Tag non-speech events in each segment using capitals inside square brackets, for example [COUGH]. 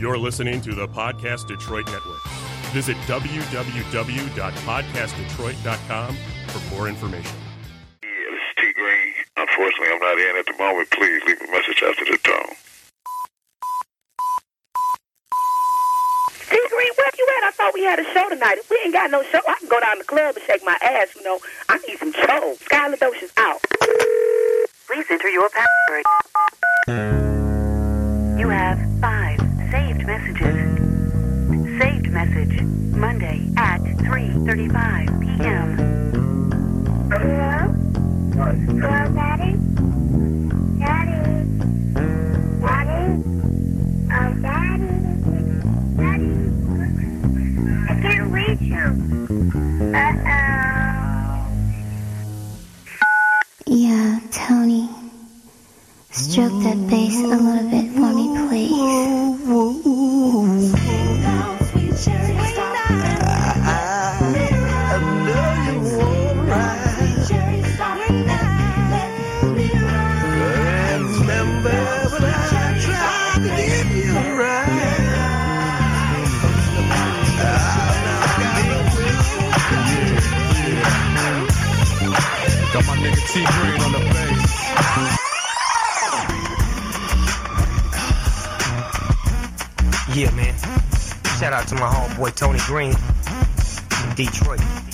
You're listening to the Podcast Detroit Network. Visit www.podcastdetroit.com for more information. Yeah, this is T Green. Unfortunately, I'm not in at the moment. Please leave a message after the tone. T Green, where you at? I thought we had a show tonight. If we ain't got no show, I can go down to the club and shake my ass, you know. I need some show. Skylar Dosh is out. Please enter your password. Monday at 3.35 p.m. Hello? Hello, Daddy? Daddy? Daddy? Oh, Daddy? Daddy? I can't reach you. Uh-oh. Yeah, Tony. Stroke that bass a little bit for me, please. T Green on the bass. Yeah, man. Shout out to my homeboy Tony Green in Detroit.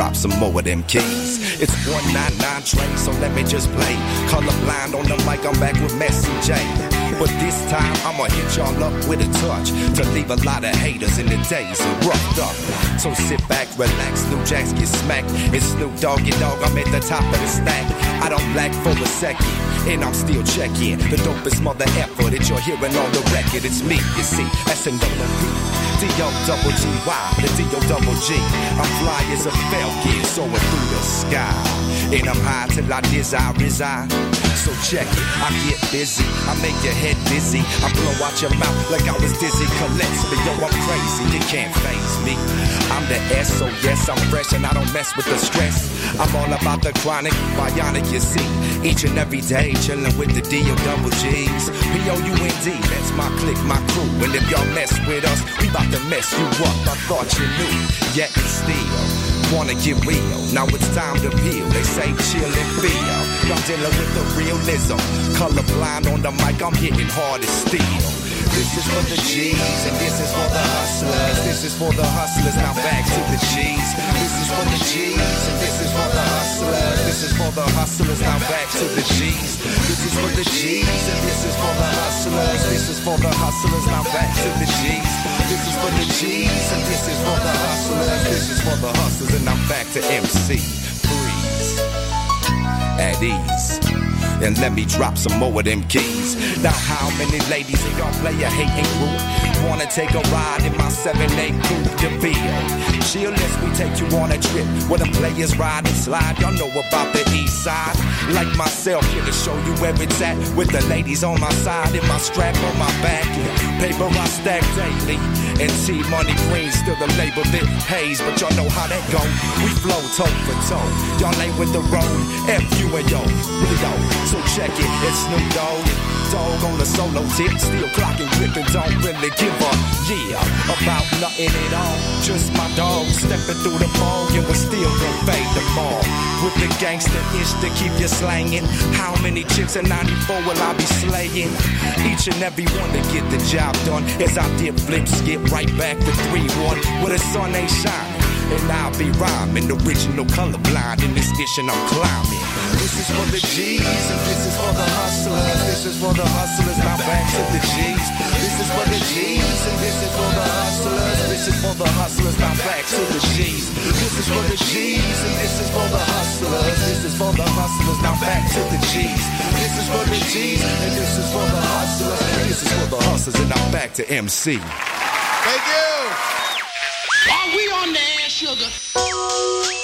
Drop some more of them keys. It's 199 train, so let me just play. Colorblind on the mic, I'm back with Messi J. But this time I'ma hit y'all up with a touch to leave a lot of haters in the days and roughed up. So sit back, relax, New Jacks get smacked. It's Snoop Doggy Dogg, I'm at the top of the stack. I don't black for a second, and I'm still checking the dopest mother effort that you're hearing on the record. It's me, you see, S and D-O double G-Y, the D-O double G. I'm fly as a falcon soaring through the sky. And I'm high till I desire reside. So check it, I get busy, I make your head dizzy. I blow out your mouth like I was dizzy. Collects me, yo, I'm crazy, you can't phase me. I'm the S, so yes, I'm fresh and I don't mess with the stress. I'm all about the chronic, bionic, you see. Each and every day, chillin' with the D-O double G's. P-O-U-N-D, that's my clique, my crew. And if y'all mess with us, we bout to mess you up. I thought you knew, yet it's still wanna get real. Now it's time to peel. They say chill and feel. I'm dealing with the realism. Colorblind on the mic, I'm hitting hard as steel. This is for the G's and this is for the hustlers. This is for the hustlers. Now back to the G's. This is for the G's and this is for the hustlers. This is for the hustlers. Now back to the G's. This is for the G's and this is for the hustlers. This is for the hustlers. Now back to the G's. This is for the G's and this is for the hustlers. This is for the hustlers and I'm back to MC. Freeze. At ease. And let me drop some more of them keys. Now, how many ladies in y'all play a hating group? Wanna take a ride in my 7-8 coupe de ville? Chill, let's we take you on a trip where the players ride and slide. Y'all know about the east side. Like myself, here to show you where it's at. With the ladies on my side and my strap on my back. Paper I stack daily. And T Money Green still the label that haze, but y'all know how that go. We flow toe for toe. Y'all ain't with the road. F you and yo, really yo. So check it, it's Snoop Dogg. Dog on a solo tip, still clocking, gripping, don't really give up. yeah about nothing at all. Just my dog stepping through the fog, and we still gon' fade them all. With the gangster ish to keep you slanging. How many chicks in 94 will I be slaying? Each and every one to get the job done. As I dip flips, get right back to 3-1 where the sun ain't shining. And I'll be rhyming, original colorblind. In this dish and I'm climbing. This is for the G's and this is for the hustlers. This is for the hustlers, now back to the G's. This is for the G's and this is for the hustlers. This is for the hustlers, now back to the G's. This is for the G's and this is for the hustlers. This is for the hustlers, now back to the G's. This is for the G's and this is for the hustlers. This is for the hustlers and now back to MC. Thank you. Are we on the air, sugar?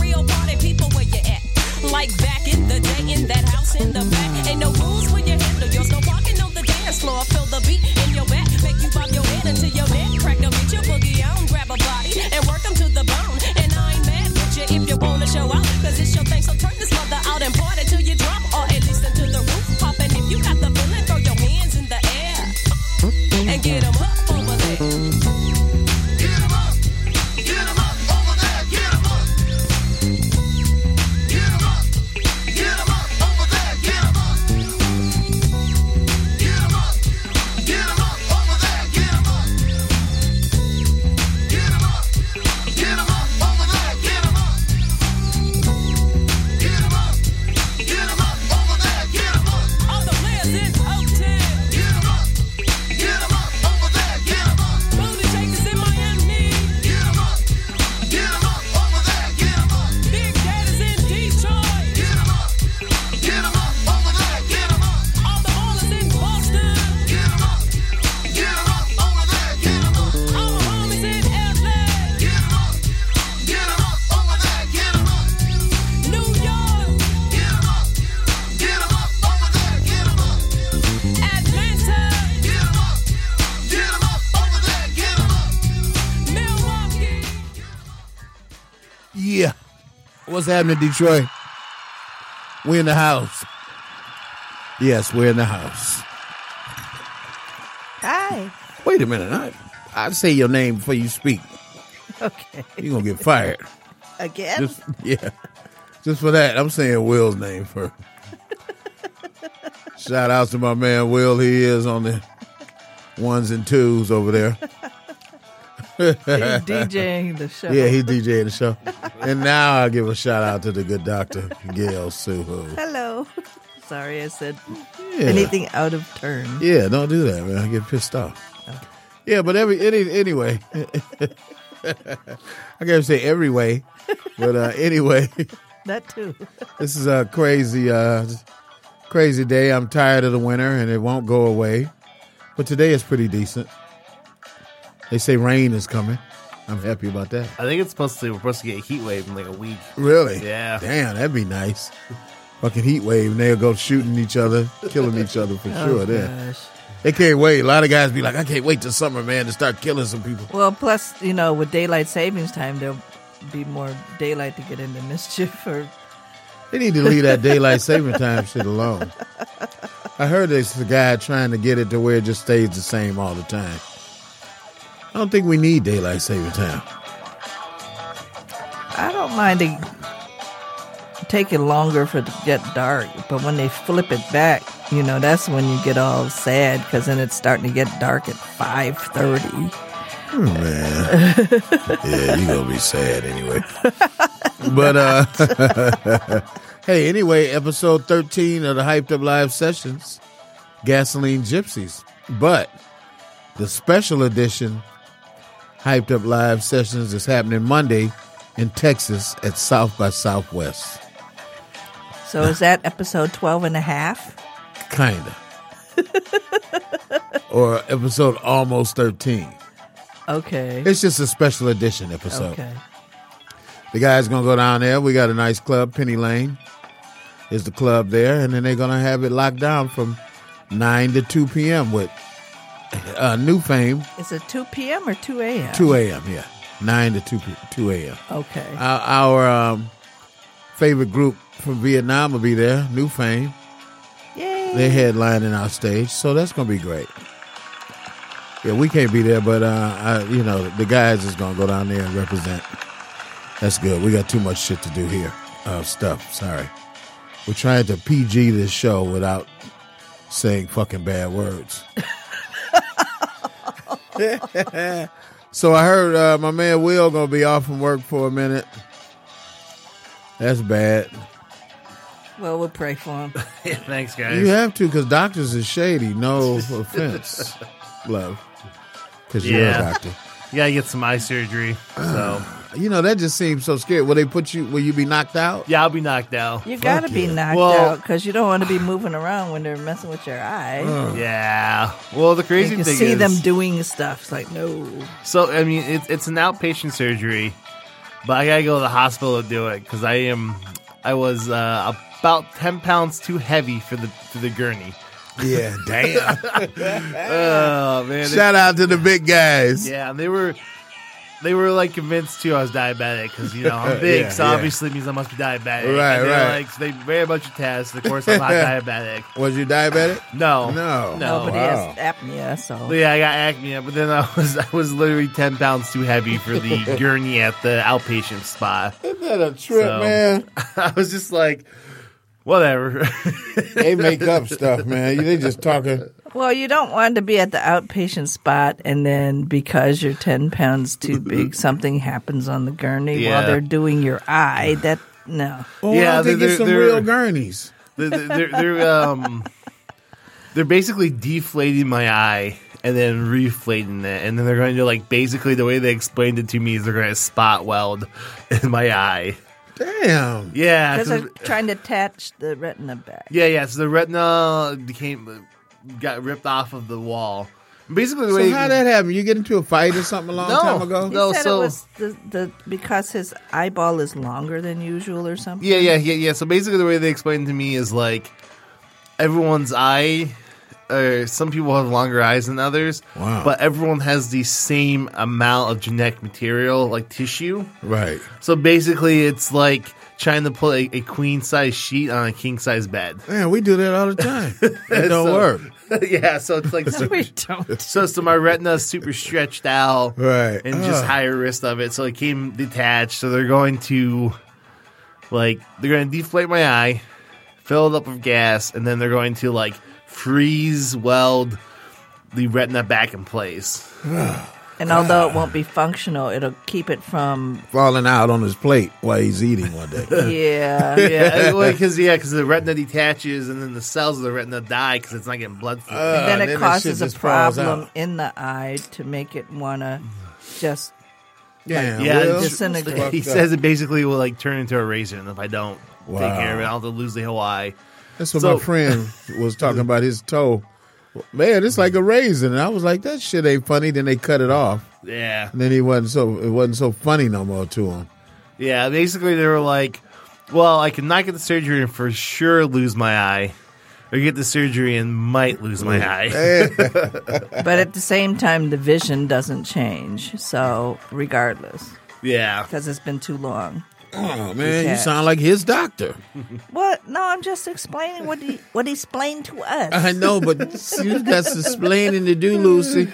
Real party people, where you at? Like back in the day, in that house in the back. Ain't no rules when you handle yours. No walking on the dance floor. Feel the beat happening, Detroit? We in the house. Yes, we're in the house. Hi. Wait a minute. I I say your name before you speak. Okay. You're gonna get fired. Again? Just yeah. Just for that. I'm saying Will's name first. [LAUGHS] Shout out to my man Will. He is on the ones and twos over there. He's [LAUGHS] DJing the show. Yeah, he DJing the show. And now I'll give a shout out to the good doctor, Gail Suho. Hello. [LAUGHS] Sorry, I said Yeah. anything out of turn. Yeah, don't do that, man. I get pissed off. Yeah, but every any, anyway, [LAUGHS] I gotta say every way, but uh, anyway, That too. this is a crazy, uh, crazy day. I'm tired of the winter, and it won't go away. But today is pretty decent. They say rain is coming. I'm happy about that. I think it's supposed to. We're supposed to get a heat wave in like a week. Really? Yeah. Damn, that'd be nice. Fucking heat wave, and they'll go shooting each other, killing each other for [LAUGHS] Oh, sure. Gosh. they can't wait. A lot of guys be like, I can't wait till summer, man, to start killing some people. Well, plus, you know, with daylight savings time, there'll be more daylight to get into mischief. [LAUGHS] Or They need to leave that daylight saving time shit alone. I heard there's a guy trying to get it to where it just stays the same all the time. I don't think we need daylight saving time. I don't mind it taking longer for it to get dark, but when they flip it back, you know, that's when you get all sad because then it's starting to get dark at five thirty. Hmm, man. [LAUGHS] yeah, you're gonna be sad anyway. but uh [LAUGHS] hey, anyway, episode thirteen of the Hyped Up Live Sessions, Gasoline Gypsies. But the special edition Hyped Up Live Sessions is happening Monday in Texas at South by Southwest. So is that episode 12 and a half? Kinda. [LAUGHS] or episode almost thirteen. Okay. It's just a special edition episode. Okay. The guys gonna go down there. We got a nice club, Penny Lane is the club there, and then they're gonna have it locked down from nine to two p.m. with uh, New Fame, Is it 2 p.m. or 2 a.m.? two a.m. Yeah, nine to two p- two a.m. Okay. Our, our um, favorite group from Vietnam will be there, New Fame. Yay. They're headlining our stage, so that's gonna be great. Yeah, we can't be there, but uh, I, you know, the guys is gonna go down there and represent. That's good. We got too much shit to do here. Uh, stuff. Sorry. We're trying to PG this show without saying fucking bad words. [LAUGHS] [LAUGHS] so I heard uh, my man Will gonna be off from work for a minute. That's bad. Well, we'll pray for him. [LAUGHS] Thanks, guys. You have to because doctors is shady. No [LAUGHS] offense, love. Because you're a doctor. You gotta get some eye surgery. So [SIGHS] You know that just seems so scary. Will they put you? Will you be knocked out? yeah, I'll be knocked out. You got to be yeah. knocked Well- out because you don't want to be moving around when they're messing with your eye. Yeah. Well, the you crazy can thing see is, them doing stuff. It's like, no. So I mean, it's it's an outpatient surgery, but I gotta go to the hospital to do it because I am I was uh, about ten pounds too heavy for the for the gurney. Yeah, damn. [LAUGHS] Oh man! Shout out to the big guys. Yeah, and they were they were like convinced too I was diabetic because you know I'm [LAUGHS] big, Yeah, so yeah. obviously it means I must be diabetic. Right, and they're right. Like so they ran a bunch of tests. Of course, I'm not [LAUGHS] diabetic. Was you diabetic? No, No. no. Nobody wow. has apnea, so. But yeah, I got acne, but then I was I was literally ten pounds too heavy for the [LAUGHS] gurney at the outpatient spot. Isn't that a trip, So- man? I was just like, whatever. They make up stuff, man. They just talking. Well, you don't want to be at the outpatient spot and then because you're 10 pounds too big, [LAUGHS] something happens on the gurney Yeah. while they're doing your eye. That, no. Well, Yeah, they get some they're- real gurneys? they're, they're, they're um they're basically deflating my eye and then reflating it, and then they're going to like basically the way they explained it to me is they're going to spot weld [LAUGHS] in my eye. Damn. Yeah, Because 'cause- they're trying to attach the retina back. yeah, yeah. So the retina became got ripped off of the wall. Basically, the So way how that happen? You get into a fight or something a long No. time ago? He No, said so- it was the, the because his eyeball is longer than usual or something. Yeah, yeah, yeah, yeah. So basically, the way they explained to me is like everyone's eye uh, some people have longer eyes than others. Wow. But everyone has the same amount of genetic material, like tissue. Right. So basically, it's like trying to put a, a queen size sheet on a king size bed. Man, we do that all the time. [LAUGHS] It don't So- work. [LAUGHS] yeah, so it's like [LAUGHS] we don't. so so my retina's super stretched out, Right. and just Ah. higher risk of it. So it came detached. So they're going to like they're going to deflate my eye, fill it up with gas, and then they're going to like freeze weld the retina back in place. And although it won't be functional, it'll keep it from. Falling out on his plate while he's eating one day. [LAUGHS] [LAUGHS] Yeah. yeah, because yeah, because the retina detaches, and then the cells of the retina die because it's not getting blood flow. Uh, And then it then that causes shit a just falls problem out. in the eye to make it want to just. Yeah, yeah, Will, disintegrate. He says it basically will like turn into a razor, and if I don't Wow. take care of it, I'll have to lose the whole eye. That's what So- my friend was talking about his toe. Man, it's like a raisin. And I was like, that shit ain't funny. Then they cut it off. Yeah, And then he wasn't so it wasn't so funny no more to him. yeah. Basically, they were like, "Well, I can not get the surgery and for sure lose my eye, or get the surgery and might lose my eye." [LAUGHS] [LAUGHS] But at the same time, the vision doesn't change. So, regardless, yeah, because it's been too long. Oh man, you sound like his doctor. [LAUGHS] What? No, I'm just explaining what he what he explained to us. I know, but [LAUGHS] you got some explaining to do, Lucy.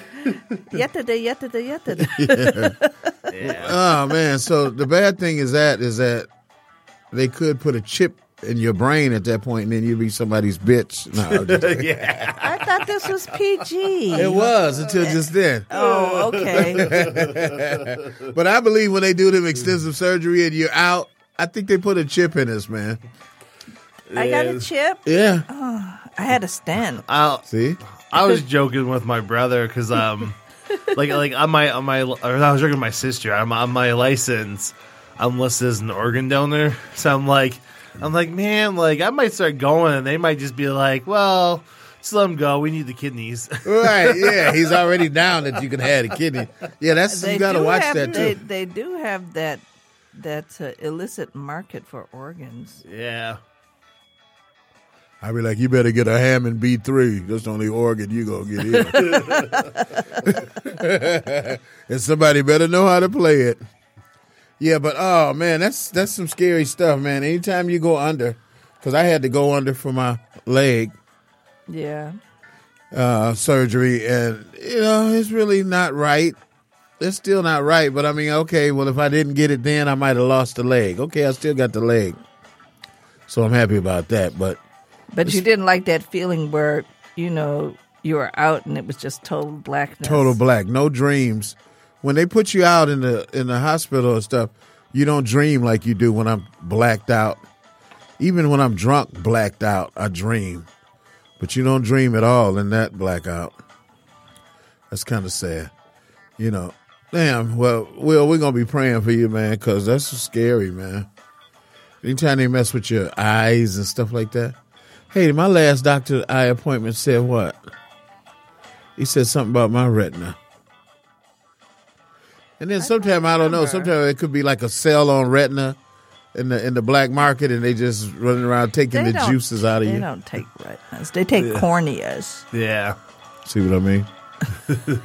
yesterday, yesterday, yesterday. [LAUGHS] Oh man, so the bad thing is that is that they could put a chip in your brain at that point, and then you'd be somebody's bitch. No, I'm just [LAUGHS] kidding. yeah. I thought this was PG. it was until just then. Oh, okay. [LAUGHS] But I believe when they do them extensive surgery and you're out, I think they put a chip in us, man. I got a chip. Yeah. I had a stent. I'll, See, I was joking with my brother because um, [LAUGHS] like like on my on my or I was joking with my sister. I'm on my license. I'm listed as an organ donor, so I'm like, I'm like, man, like I might start going, and they might just be like, well, just let them go. We need the kidneys. [LAUGHS] right? Yeah, he's already down that you can have a kidney. Yeah, that's They you got to watch have, that they, too. They do have that that uh, illicit market for organs. yeah, I'd be like, you better get a Hammond B three. That's the only organ you gonna get in. [LAUGHS] [LAUGHS] and somebody better know how to play it. Yeah, but oh man, that's that's some scary stuff, man. Anytime you go under, because I had to go under for my leg Yeah. uh, surgery, and you know it's really not right. It's still not right, but I mean, okay, well, if I didn't get it then, I might have lost the leg. Okay, I still got the leg, so I'm happy about that. But But you didn't like that feeling where, you know, you were out and it was just total blackness. total black, no dreams. When they put you out in the in the hospital and stuff, you don't dream like you do when I'm blacked out. Even when I'm drunk, blacked out, I dream, but you don't dream at all in that blackout. That's kind of sad, you know. Damn. Well, Will, we're gonna be praying for you, man, because that's scary, man. Anytime they mess with your eyes and stuff like that. Hey, my last doctor eye appointment said what? He said something about my retina. And then sometimes I don't know. Sometimes it could be like a sell on retina in the in the black market, and they just running around taking They the don't- juices out of you. they you. don't take retinas. They take corneas. yeah. See what I mean? [LAUGHS]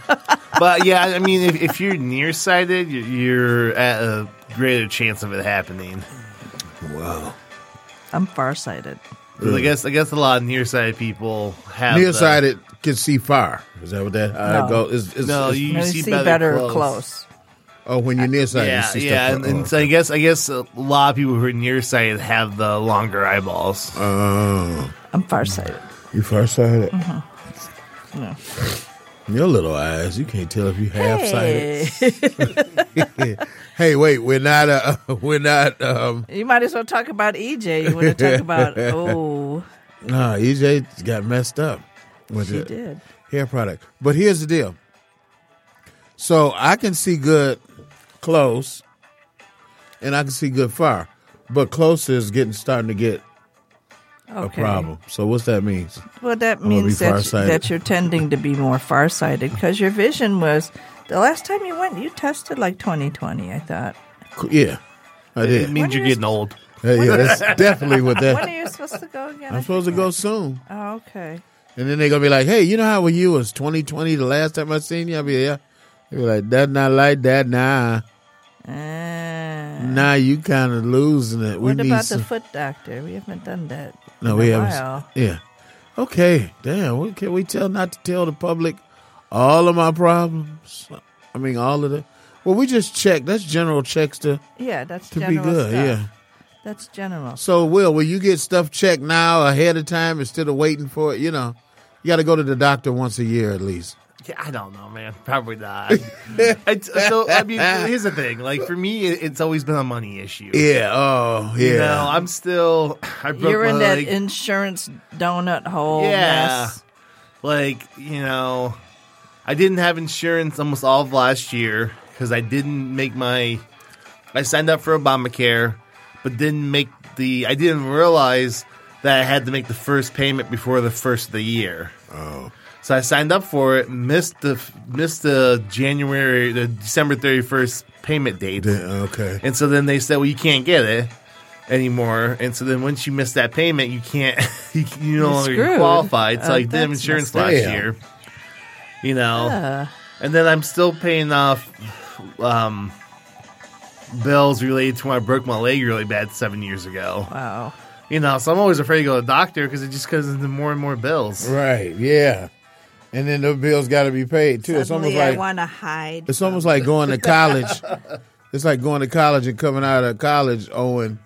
But yeah, I mean, if, if you're nearsighted, you're, you're at a greater chance of it happening. Wow. I'm farsighted. 'Cause I guess I guess a lot of nearsighted people have the- Nearsighted can see far. Is that what that how No. it goes? Is, is, No, is- you, No, see, better, close. Oh, when you're nearsighted, Yeah, you yeah, and, and so I guess I guess a lot of people who are nearsighted have the longer eyeballs. oh, I'm farsighted. you farsighted. Mm-hmm. No. Your little eyes, you can't tell if you half sighted. Hey. [LAUGHS] hey, wait, we're not. Uh, [LAUGHS] we're not. Um, you might as well talk about EJ. You want to talk about, [LAUGHS] oh, no, EJ got messed up with she did. hair product. But here's the deal. So I can see good close, and I can see good far, but close is getting starting to get a problem. So what's that mean? Well, that I'm means that, farsighted. that you're tending to be more farsighted because your vision was, the last time you went, you tested like 2020, I thought. Yeah, I did. It did. means When you're is- getting old. Yeah, yeah, that's definitely what [LAUGHS] that. When are you supposed to go again? I'm supposed to go [LAUGHS] soon. Oh, okay. And then they're gonna be like, "Hey, you know how you was 2020 the last time I seen you?" I'll be yeah. Be like, "That's not like that, nah, nah. You kind of losing it. We what about some." the foot doctor? We haven't done that. no, we haven't. while. Yeah. Okay. Damn. What can we tell not to tell the public all of my problems? I mean, all of the. Well, we just check. That's general checks to Yeah, that's to be good. stuff. Yeah. That's general. So, Will, will you get stuff checked now ahead of time instead of waiting for it? You know, you got to go to the doctor once a year at least. Yeah, I don't know, man. Probably not. [LAUGHS] It's- so, I mean, here's the thing. Like for me, it's always been a money issue. Yeah. Oh, yeah. You know, I'm still. I broke You're in that leg. insurance donut hole Yeah. mess. Like, you know, I didn't have insurance almost all of last year because I didn't make my. I signed up for Obamacare, but didn't make the. I didn't realize that I had to make the first payment before the first of the year. Oh. So I signed up for it, missed the missed the January, the December thirty first payment date. Okay. And so then they said, well, you can't get it anymore. And so then once you miss that payment, you can't, [LAUGHS] you, you no You're longer screwed. qualified. So Uh, I didn't insurance last up. year. You know, Uh, and then I'm still paying off um, bills related to when I broke my leg really bad seven years ago. wow. You know, so I'm always afraid to go to the doctor because it just goes into more and more bills. Right. Yeah. And then the bills got to be paid too. it's almost Suddenly I like want to hide. it's almost like going to college. [LAUGHS] it's like going to college and coming out of college owing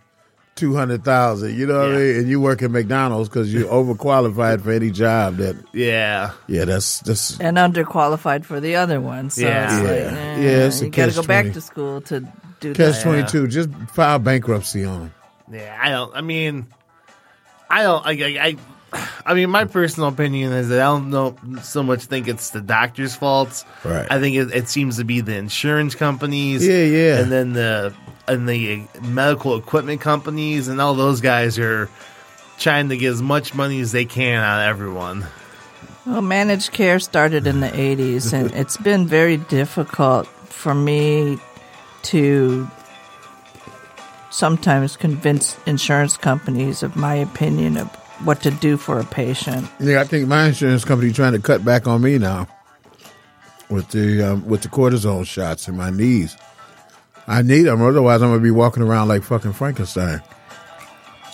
two hundred thousand. You know what I mean? And you work at McDonald's because you're overqualified for any job. That Yeah. yeah, that's that's and underqualified for the other one. So Yeah. it's like, Yeah. eh, Yeah, it's you got to go back to school to do catch that. twenty two. Just file bankruptcy on them. Yeah, I don't. I mean, I don't. I, I, I, I mean, my personal opinion is that I don't know so much think it's the doctor's fault. Right. I think it, it seems to be the insurance companies. Yeah, yeah. And then the and the medical equipment companies and all those guys are trying to get as much money as they can out of everyone. Well, managed care started in the 80s, and [LAUGHS] it's been very difficult for me to sometimes convince insurance companies of my opinion of what to do for a patient. Yeah, I think my insurance company trying to cut back on me now with the um, with the cortisone shots in my knees. I need them, otherwise I'm gonna be walking around like fucking Frankenstein.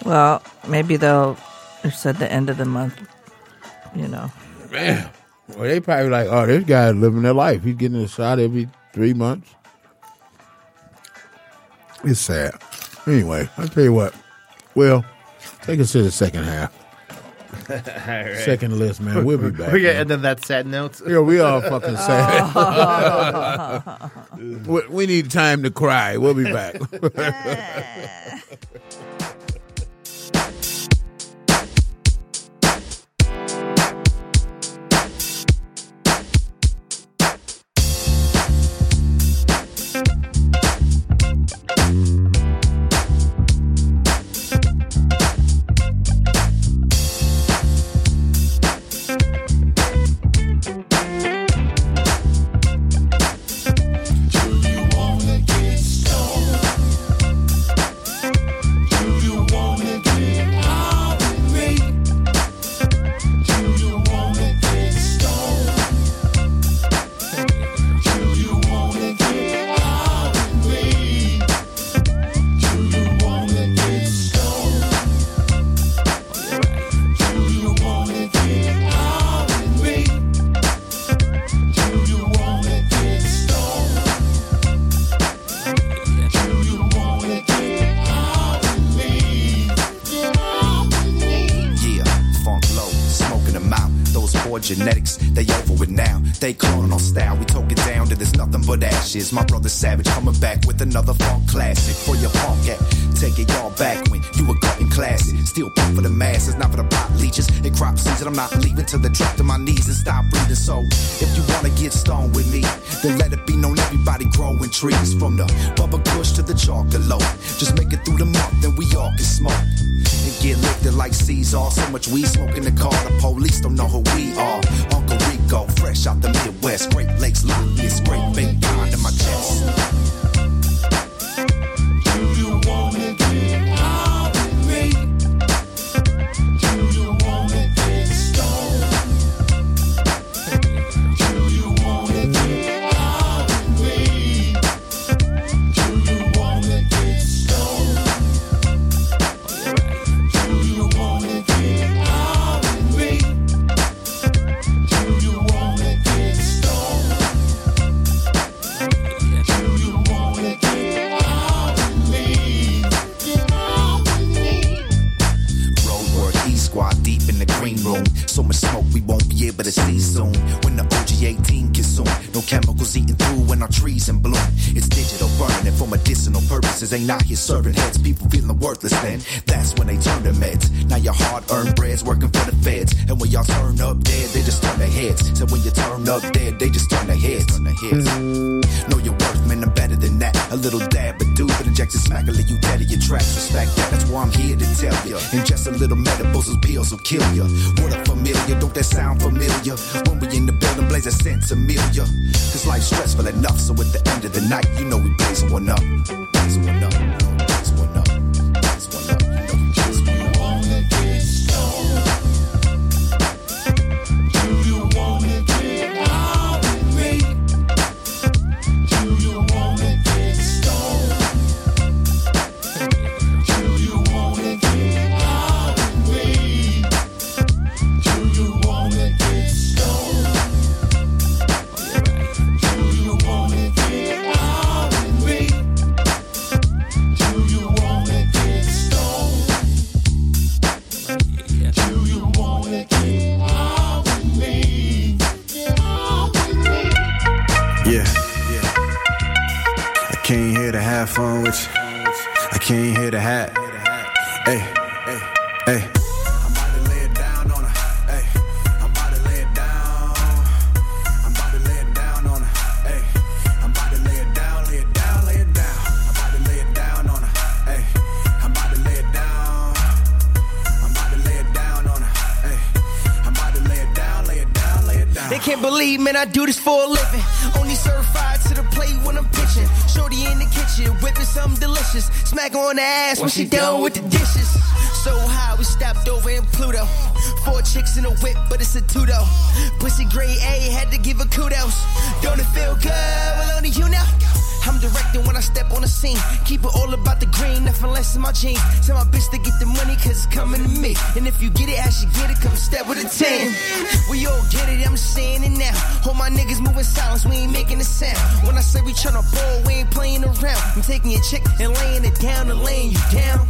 Well, maybe they'll, it's at the end of the month, you know. Man, well they probably like, oh, this guy's living their life. He's getting a shot every three months. It's sad. Anyway, I'll tell you what. Well, take us to the second half. [LAUGHS] All right. Second list, man. We'll be back. [LAUGHS] We got man. and then that sad note. Yeah, we all fucking sad. [LAUGHS] we, we need time to cry. We'll be back. My brother Savage coming back with another funk classic for your punk act. Take it y'all back when you were cutting classes. Still pump for the masses, not for the pot leeches. In crop season, I'm not leaving till they drop to my knees and stop breathing. So if you wanna get stoned with me, then let it be known everybody growing trees from the bubba kush to the chocolate. Just make it through the month, and we all can smoke and get lifted like Caesar. So much weed smoking the car, the police don't know who we are. Able to see soon. When the OG 18 consume, no chemicals eating through when our trees in bloom. It's digital burning for medicinal purposes. Ain't out here serving heads, people feeling worthless then. That's when they turn to meds. Now your hard earned bread's working for the feds. And when y'all turn up dead, they just turn their heads. So when you turn up dead, they just turn their heads. Turn their heads. Know your worth, man, I'm better than that. A little dab, but do it, inject it, smack leave you dead in your tracks. Respect that, that's why I'm here to tell. And just a little medibles, those pills will kill you. What a familiar, don't that sound familiar? When we in the building, blaze a sense familiar. Cause life's stressful enough, so at the end of the night, you know we blazing one up. Blazing one up. Can't believe, man, I do this for a living. Only certified to the plate when I'm pitching. Shorty in the kitchen, whipping something delicious. Smack on the ass when she done with the dishes. So high, we stopped over in Pluto. Four chicks in a whip, but it's a two though. Pussy grade A, had to give her kudos. Don't it feel good? Well, only you know. I'm directing when I step on the scene. Keep it all about the green, nothing less in my jeans. Tell my bitch to get the money, cause it's coming to me. And if you get it, I should get it, come step with a 10. We all get it, I'm saying it now. All my niggas moving silence, we ain't making a sound. When I say we tryna ball, we ain't playing around. I'm taking your chick and laying it down and laying you down.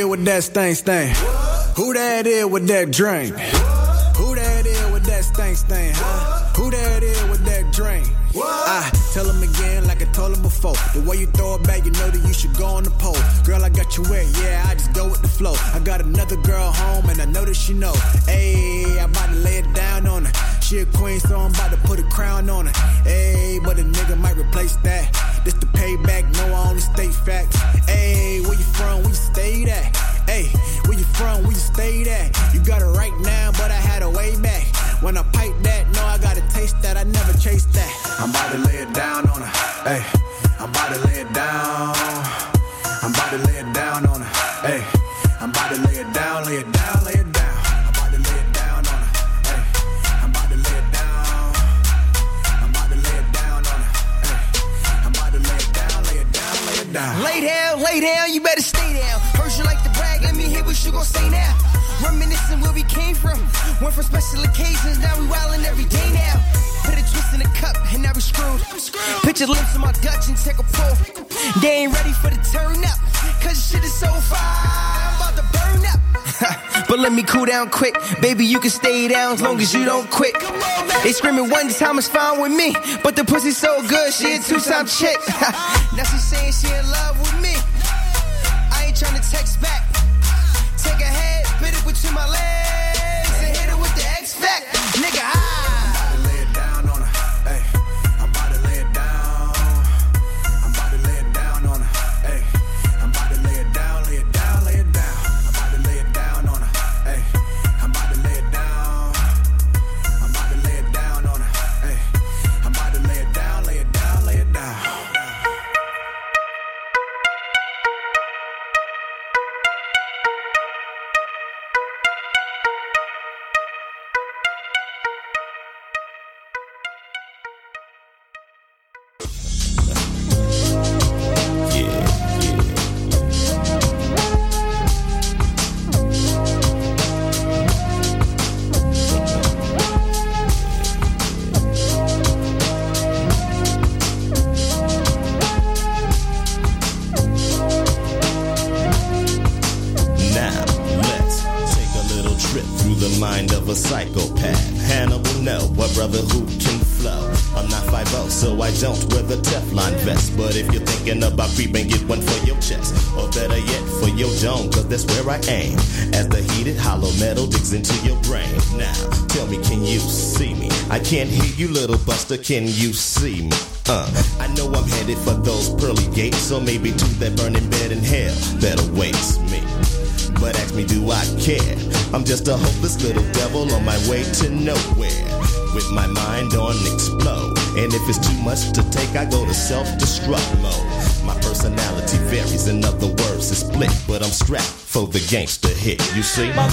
Is with that stain stain? Who that is with that drink? Who that is with that stank stain, huh? Who that is with that drink? I tell him again like I told him before. The way you throw it back, you know that you should go on the pole. Girl, I got you wet, yeah, I just go with the flow. I got another girl home and I know that she know. Ayy, I'm about to lay it down on her. She a queen, so I'm about to put a crown on her. Ayy, but a nigga might replace that. This the payback, no, I only state facts. Ayy, where you from? You stayed at? Ayy, where you from? You stayed at? You got it right now, but I had a way back. When I pipe that, no, I gotta taste that. I never chased that. I'm about to lay it down on her. Ayy, I'm about to lay it down. I'm about to lay it down on her. Lay down. Lay down, you better stay down. Heard you like to brag, let me hear what you gon' say now. Reminiscing where we came from. Went from special occasions, now we wildin' every day now. Put a twist in a cup, and now we screwed. Picture lips in my Dutch and take a pull. They ain't ready for the turn up, cause shit is so fire. [LAUGHS] but let me cool down quick. Baby, you can stay down as long as you don't quit. They screaming one time is fine with me. But the pussy so good, she a two-time chick. [LAUGHS] now she saying she in love with me. I ain't trying to text back. Take a head, put it between my legs, Teflon vest. But if you're thinking about creeping, get one for your chest. Or better yet, for your dome, cause that's where I aim. As the heated hollow metal digs into your brain. Now, tell me, can you see me? I can't hear you, little buster, can you see me? Uh, I know I'm headed for those pearly gates, or maybe to that burning bed in hell that awaits me. But ask me, do I care? I'm just a hopeless little devil on my way to nowhere. With my mind on explode. And if it's too much to take, I go to self-destruct mode. My personality varies, in other words, it's split. But I'm strapped for the gangster hit. You see? Why?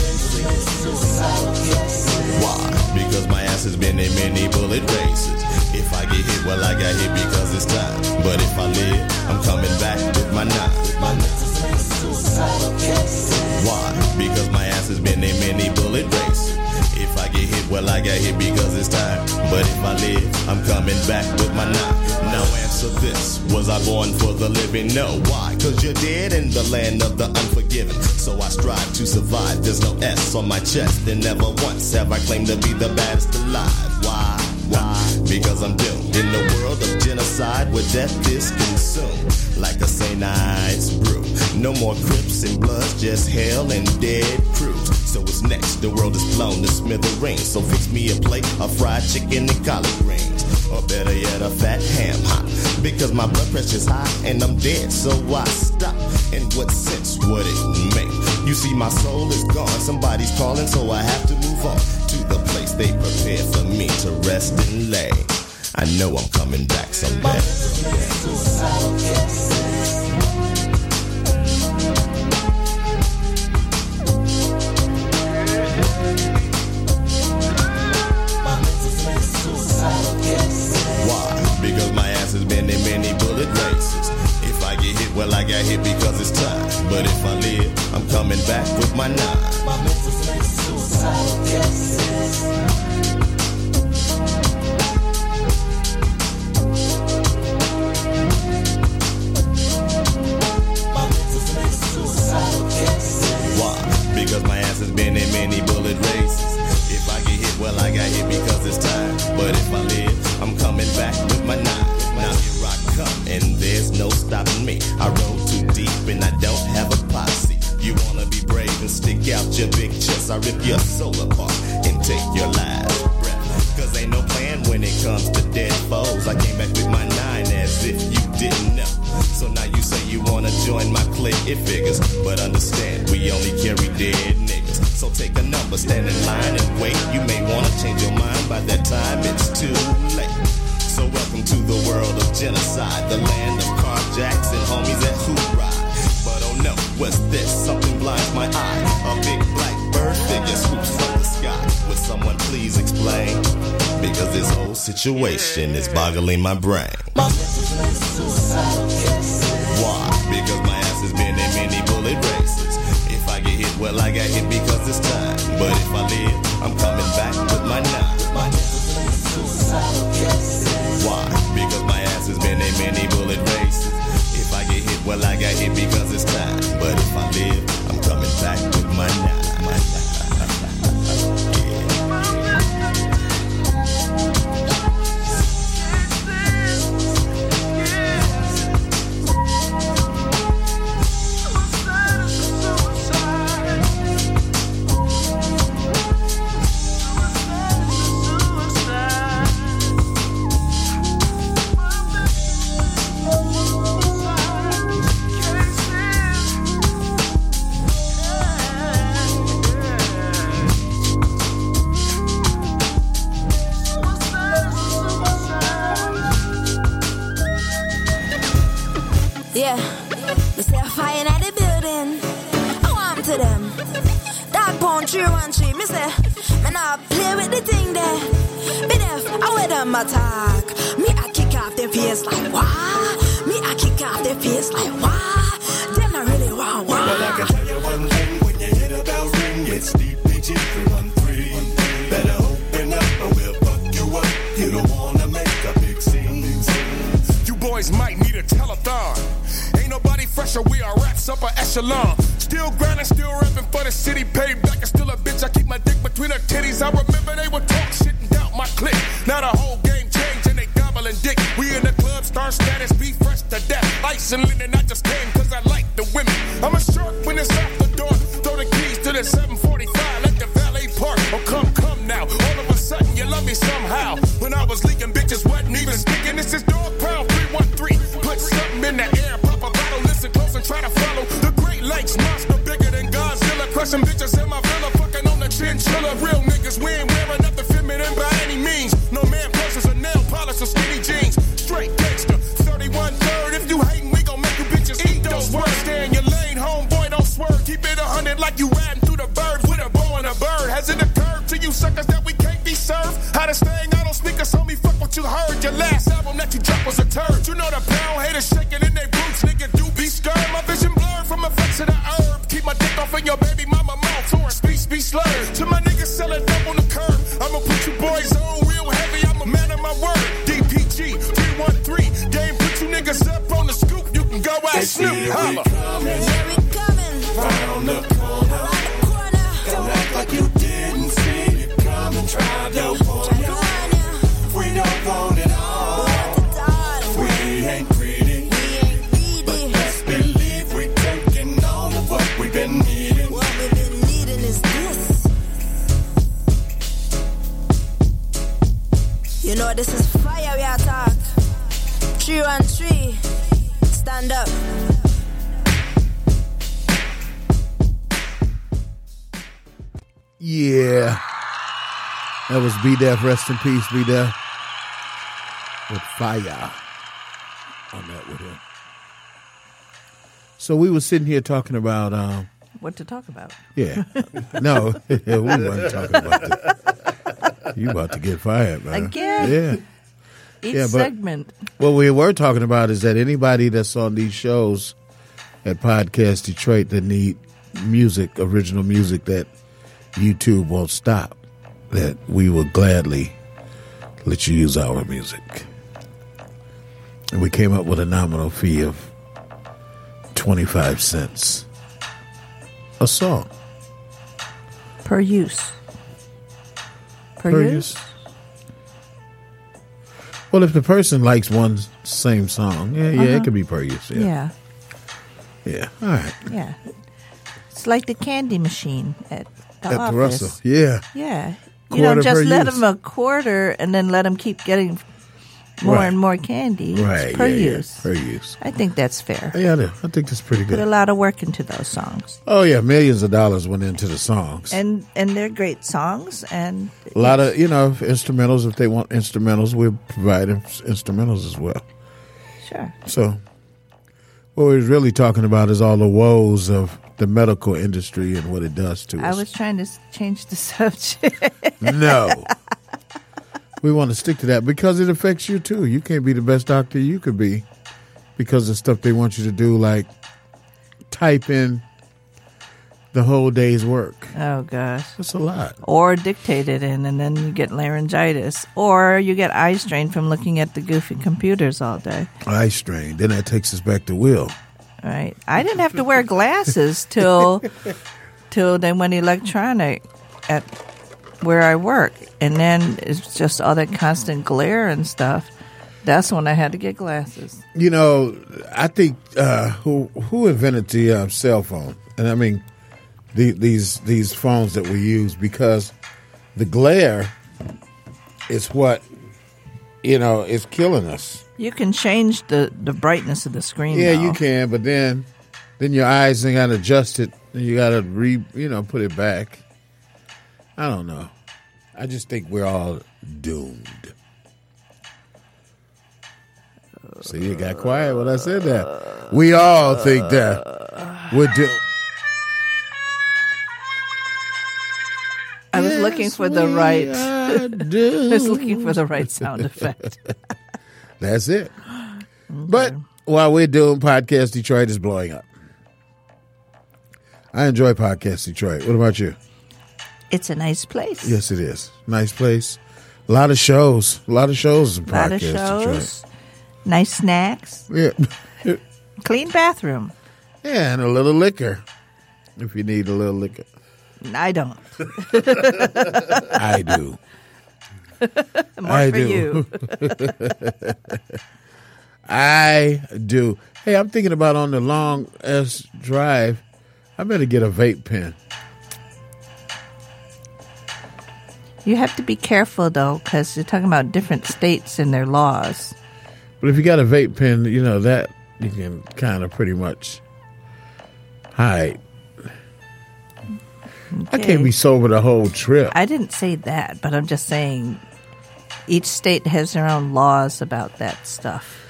Because my ass has been in many bullet races. If I get hit, well, I got hit because it's time. But if I live, I'm coming back with my knife. Why? Because my ass has been in many bullet races. If I get well, I got hit because it's time. But if I live, I'm coming back with my knife. Now answer this. Was I born for the living? No. Why? Cause you're dead in the land of the unforgiven. So I strive to survive. There's no S on my chest. And never once have I claimed to be the baddest alive. Why? Why? Because I'm doomed in the world of genocide where death is consumed like a St. Ides brew. No more crips and bloods, just hell and dead crews. So what's next? The world is blown to smithereens. So fix me a plate of fried chicken and collard greens. Or better yet, a fat ham hot. Because my blood pressure's high and I'm dead, so why stop? In what sense would it make? You see, my soul is gone. Somebody's calling, so I have to move on to the place they prepared for me to rest and lay. I know I'm coming back someday. My nine. Boggling my brain. Like you riding through the birds with a bow and a bird. Has it occurred to you suckers that we can't be served? How to staying out on sneakers, me, fuck what you heard. Your last album that you dropped was a turd. You know the pound haters shaking in their boots, nigga, do be scared. My vision blurred from effects of the herb. Keep my dick off in your baby mama mouth, or speech be slurred. To my niggas selling dope on the curb, I'ma put you boys on real heavy. I'm a man of my word. DPG 313, game put you niggas up on the scoop. You can go ask Snoop. Holla. That was B Def. Rest in peace, Be Def. With fire on that with him. So we were sitting here talking about, um, What to talk about? yeah. no, [LAUGHS] we weren't talking about that. You about to get fired, man. Again? Yeah. Each Yeah, but- segment. What we were talking about is that anybody that's on these shows at Podcast Detroit that need music, original music that YouTube won't stop, that we will gladly let you use our music. And we came up with a nominal fee of 25 cents a song. Per use. Per, Per use? use. Well, if the person likes one same song, yeah, yeah, Uh-huh. it could be per use. Yeah. Yeah. Yeah. All right. Yeah. It's like the candy machine at the At the office. Russell. Yeah. Yeah. You don't just let use. them a quarter and then let them keep getting more Right. and more candy. Right. per yeah, yeah, use. Per use. I think that's fair. Yeah, I. I think that's pretty good. Put a lot of work into those songs. Oh yeah, millions of dollars went into the songs. And and they're great songs and A lot of you know instrumentals. If they want instrumentals, we'll provide in- instrumentals as well. Sure. So, what we're really talking about is all the woes of the medical industry and what it does to I us. I was trying to change the [LAUGHS] subject. no, we want to stick to that because it affects you too. You can't be the best doctor you could be because of stuff they want you to do, like type in the whole day's work. Oh gosh, that's a lot. Or dictate it in, and then you get laryngitis, or you get eye strain from looking at the goofy computers all day. Eye strain. Then that takes us back to Will. Right? I didn't have to wear glasses [LAUGHS] till till they went electronic at where I work, and then it's just all that constant glare and stuff. That's when I had to get glasses. You know, I think uh, who who invented the uh, cell phone, and I mean the, these these phones that we use because the glare is what you know is killing us. You can change the, the brightness of the screen. Yeah, you can, but then then your eyes they got to adjust it, and you got to re you know put it back. I don't know. I just think we're all doomed. See, you got quiet when I said that. We all think that we're doomed. I was looking for the right. [LAUGHS] I was looking for the right sound effect. [LAUGHS] That's it. But while we're doing Podcast Detroit is blowing up. I enjoy Podcast Detroit. What about you? It's a nice place. Yes, it is. Nice place. A lot of shows. A lot of shows in A lot of shows. Detroit. Nice snacks. Yeah. [LAUGHS] Clean bathroom. Yeah, and a little liquor. If you need a little liquor. I don't. [LAUGHS] I do. [LAUGHS] More I for do. you. [LAUGHS] I do. Hey, I'm thinking about on the long S drive. I better get a vape pen. You have to be careful though, because you're talking about different states and their laws. But if you got a vape pen, you know that you can kind of pretty much hide. I can't be sober the whole trip. I didn't say that, but I'm just saying each state has their own laws about that stuff.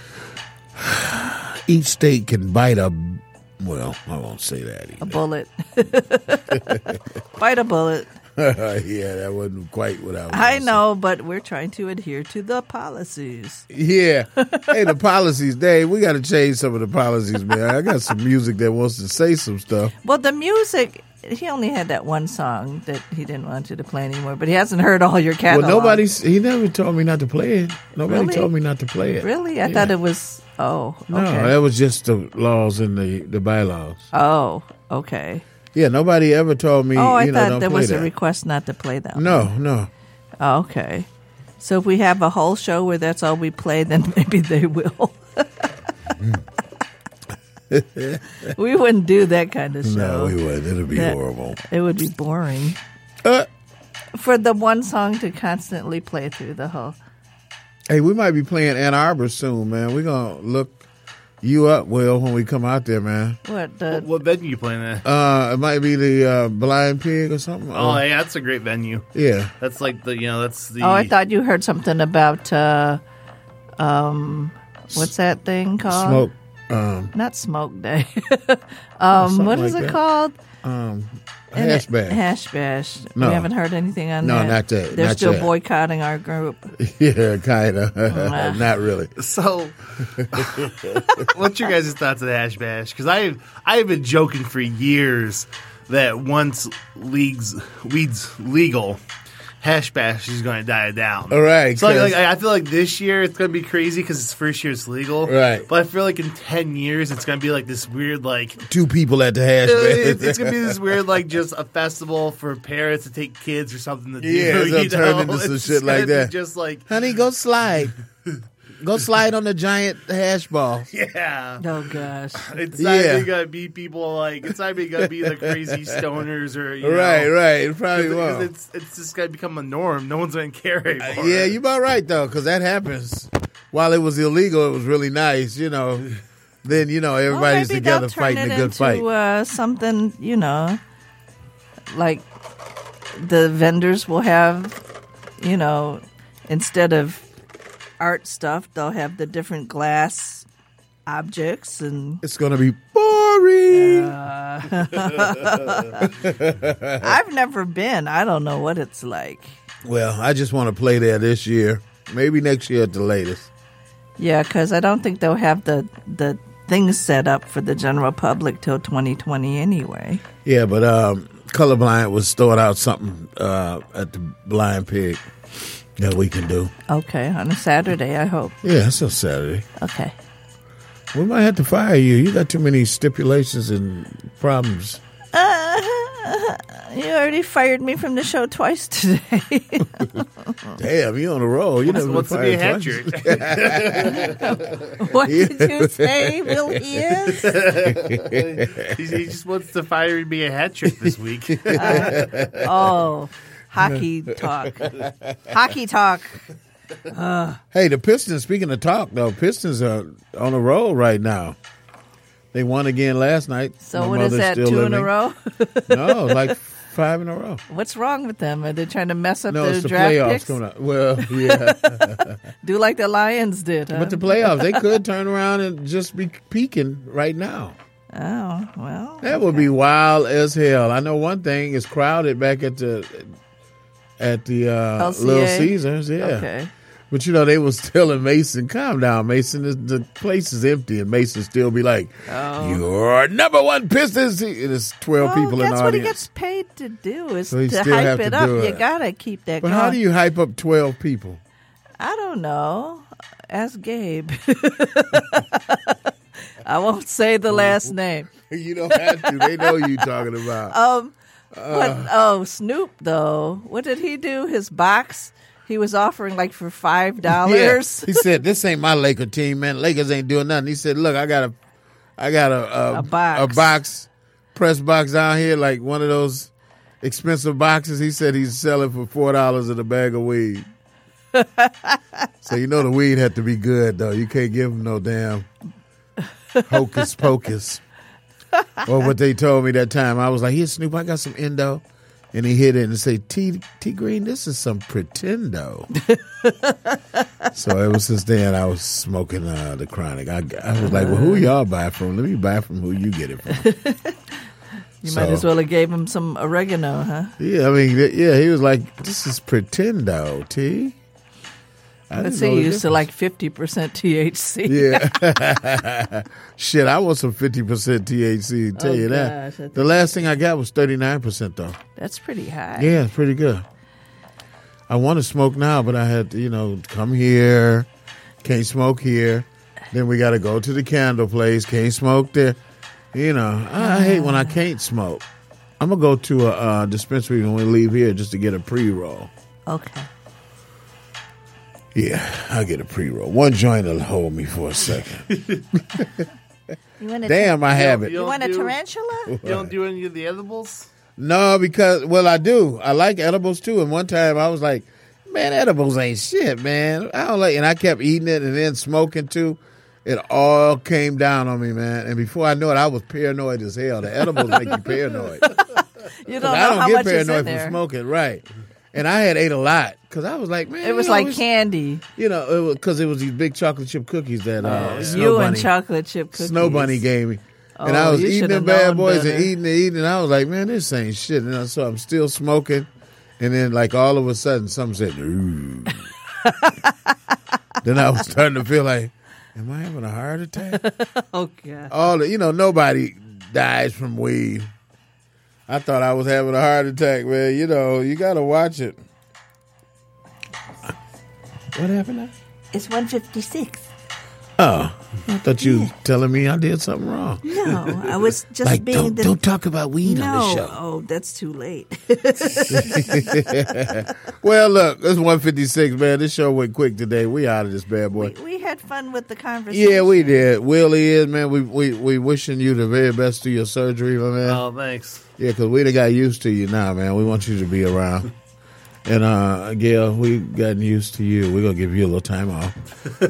[SIGHS] Each state can bite a. Well, I won't say that. A bullet. [LAUGHS] Bite a bullet. [LAUGHS] Yeah, that wasn't quite what I was. I know, but we're trying to adhere to the policies. Yeah. [LAUGHS] hey, the policies, Dave. We got to change some of the policies, man. I got some music that wants to say some stuff. Well, the music, he only had that one song that he didn't want you to play anymore, but he hasn't heard all your catalog. Well, nobody's. He never told me not to play it. Nobody Really? told me not to play it. Really? I Yeah. thought it was. Oh, No, that was just the laws and the the bylaws. oh, okay. Yeah, nobody ever told me. oh, I you know, thought there was that. a request not to play that. No, no. Oh, okay. So if we have a whole show where that's all we play, then [LAUGHS] maybe they will. Mm. We wouldn't do that kind of show. No, we wouldn't. It'd be That- horrible. It would be boring. Uh, For the one song to constantly play through the whole. Hey, we might be playing Ann Arbor soon, man. We're gonna look you up, Will, when we come out there, man. What the? What venue you playing at? Uh, it might be the uh, Blind Pig or something. Oh, Uh, yeah, that's a great venue. Yeah. That's like the you know that's the. Oh, I thought you heard something about uh, um, what's that thing called? Smoke. Um, Not smoke day. [LAUGHS] um, something what is like it that. called? um, And hash it- bash. Hash bash. No. We haven't heard anything on No, that. No, not that- They're not still yet. boycotting our group. [LAUGHS] yeah, kind of. [LAUGHS] Not really. So, what's your guys' thoughts of the hash bash? Because I I have been joking for years that once leagues weeds legal, hash bash is going to die down. All right, So like, like, I feel like this year it's going to be crazy because it's first year it's legal. Right. But I feel like in ten years it's going to be like this weird like Two people at the hash Uh, bash. it's, it's gonna be this weird, like, just a [LAUGHS] festival for parents to take kids or something to do. Yeah, [LAUGHS] turn know? into some It's shit like that. Just like, Honey, go slide. [LAUGHS] go slide on the giant hash ball. [LAUGHS] yeah. Oh gosh. [LAUGHS] It's not Yeah. even gonna be people like it's not even gonna be the crazy [LAUGHS] stoners or you Right, know, right. It probably 'cause- 'cause won't. It's it's just gonna become a norm. No one's gonna care anymore. Yeah, you about right though, because that happens. While it was illegal, it was really nice. You know, then you know everybody's maybe together turn fighting it a good into, fight. Uh, something, you know, like the vendors will have, you know, instead of art stuff, they'll have the different glass objects and. It's gonna be boring. [LAUGHS] I've never been. I don't know what it's like. Well, I just want to play there this year. Maybe next year at the latest. Yeah, because I don't think they'll have the the things set up for the general public till 2020 anyway. Yeah, but um, colorblind was throwing out something uh, at the Blind Pig that we can do. Okay, on a Saturday, I hope. Yeah, it's a Saturday. Okay. We might have to fire you. You got too many stipulations and problems. Uh, [LAUGHS] you already fired me from the show twice today. [LAUGHS] Damn, you on a roll. You What's- never what's to be a fired hat twice. [LAUGHS] what did you say, Will Ears? he, he just wants to fire me a hat trick this week. Uh, oh, hockey [LAUGHS] talk. Hockey talk. Uh, [LAUGHS] Hey, the Pistons. Speaking of talk, though, Pistons are on a roll right now. They won again last night. so My what is that? Two in a row? [LAUGHS] no, like five in a row. What's wrong with them? Are they trying to mess up No, their the draft playoffs picks? coming up. Well, yeah, Do like the Lions did, huh? but the playoffs they could turn around and just be peaking right now. Oh well. That would be wild as hell. I know one thing is crowded back at the at the uh, Little Caesars. Yeah. Okay. But you know they was [LAUGHS] telling Mason, "Calm down, Mason. The, the place is empty," and Mason still be like, Oh. "You're number one Pistons." It's twelve Well, people in that's the what he audience. gets paid to do is So to hype it to up. do You gotta keep that But going. how do you hype up twelve people? I don't know. Ask Gabe. [LAUGHS] I won't say the last name. [LAUGHS] You don't have to. They know you talking about. Um. What? Oh, Snoop though. What did he do? His box. He was offering like for five [LAUGHS] Yeah. dollars. He said, "This ain't my Laker team, man. Lakers ain't doing nothing." He said, "Look, I got a, I got a a, A box. a box, press box down here, like one of those expensive boxes." He said he's selling for four dollars in a bag of weed. [LAUGHS] so you know the weed had to be good though. You can't give him no damn hocus pocus. [LAUGHS] or what they told me that time. I was like, "Here, Snoop, I got some endo." And he hit it and say, T T Green, this is some pretendo. [LAUGHS] so ever since then, I was smoking uh, the chronic. I, I was like, well, who y'all buy from? Let me buy from who you get it from. [LAUGHS] You So- might as well have gave him some oregano, huh? yeah, I mean, yeah, he was like, this is pretendo, T. I Let's know say the he used to like fifty percent THC. [LAUGHS] Yeah. [LAUGHS] Shit, I want some 50% THC, tell Oh, you gosh, that. The last thing I got was 39%, though. That's pretty high. Yeah, it's pretty good. I want to smoke now, but I had to, you know, come here, can't smoke here. Then we got to go to the candle place, can't smoke there. You know, I, I hate when I can't smoke. I'm gonna go to a uh, dispensary when we leave here just to get a pre roll. Okay. Yeah, I'll get a pre roll. One joint will hold me for a second. [LAUGHS] You want a Damn, I have it. You want a tarantula? You don't do any of the edibles? No, because well, I do. I like edibles too. And one time I was like, "Man, edibles ain't shit, man." I don't like, and I kept eating it and then smoking too. It all came down on me, man. And before I knew it, I was paranoid as hell. The edibles make you [LAUGHS] paranoid. You don't know I don't how get much is paranoid from there. smoking, right? And I had ate a lot because I was like, man, It was you like always- candy. you know, because it was these big chocolate chip cookies that uh, Snow you and chocolate chip cookies. Snow Bunny gave me. And Oh, I was eating them bad known boys and eating and eating. And I was like, man, this ain't shit. And I- so I'm still smoking. And then, like, all of a sudden, something said, ooh. [LAUGHS] then I was starting to feel like, am I having a heart attack? [LAUGHS] oh god. all the, you know, nobody dies from weed. I thought I was having a heart attack, man. You know, you got to watch it. What happened now? It's one fifty six. Oh, I thought you were telling me I did something wrong. No, I was [LAUGHS] just like, being don't, the- don't talk about weed no. on the show. Oh, that's too late. [LAUGHS] well, look, it's 156, man. This show went quick today. We out of this bad boy. we had fun with the conversation. Yeah, we did. Willie is, man. We we we wishing you the very best to your surgery, my man. Oh, thanks. Yeah, because we done got used to you now, man. We want you to be around. And uh Gail, we gotten used to you. We're gonna give you a little time off.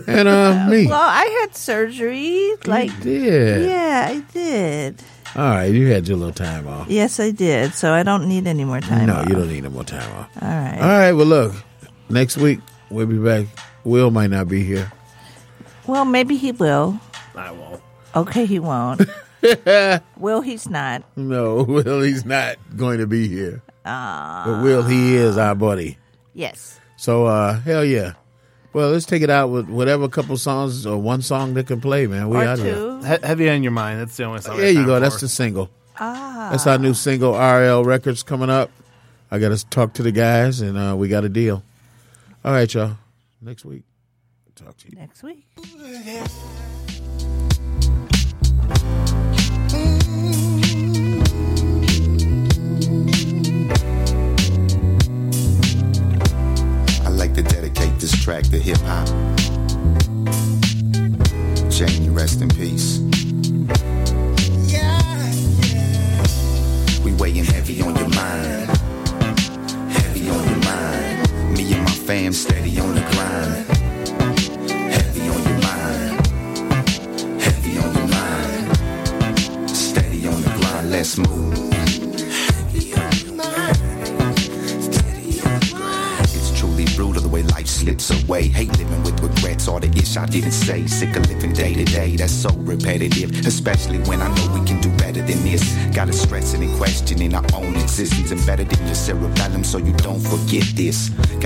And uh [LAUGHS] me. Well, I had surgery. Like, did. yeah, I did. All right, you had your little time off. Yes, I did. So I don't need any more time. Off. No, off. you don't need no more time off. All right. All right, well look, next week we'll be back. Will might not be here. Well, maybe he will. I won't. Okay, he won't. [LAUGHS] [LAUGHS] Will he's not. No, [LAUGHS] Will, he's not going to be here. Ah. But Will, he is our buddy. Yes. So, uh, hell yeah. Well, let's take it out with whatever couple songs or one song that can play, man. We Or out of two. He- heavy on your mind. That's the only song. There you go. time That's the single. Ah. That's our new single, RL Records, coming up. I got to talk to the guys, and uh, we got a deal. All right, y'all. Next week. Talk to you. Next week. Hip hop.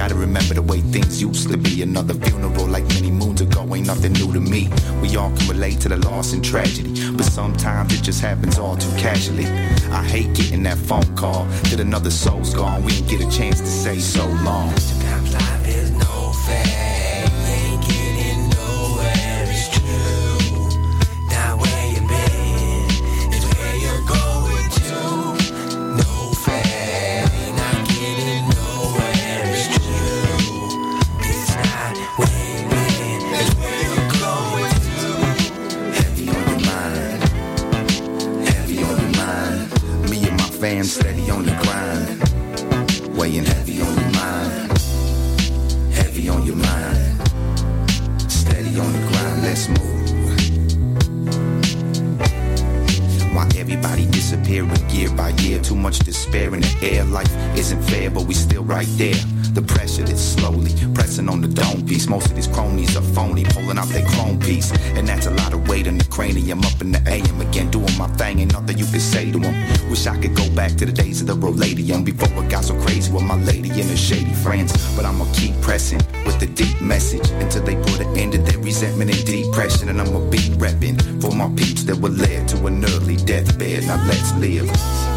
Gotta remember the way things used to be. Another funeral like many moons ago ain't nothing new to me. We all can relate to the loss and tragedy, but sometimes it just happens all too casually. I hate getting that phone call that another soul's gone. We didn't get a chance to say so long. Right there. The pressure that's slowly pressing on the dome piece. Most of these cronies are phony, pulling out their chrome piece. And that's a lot of weight in the cranium. Up in the AM again, doing my thing. Ain't nothing you can say to them. Wish I could go back to the days of the Roladium before it got so crazy with my lady and her shady friends. But I'ma keep pressing with the deep message until they put an end to their resentment and depression. And I'ma be repping for my peeps that were led to an early deathbed. Now let's live.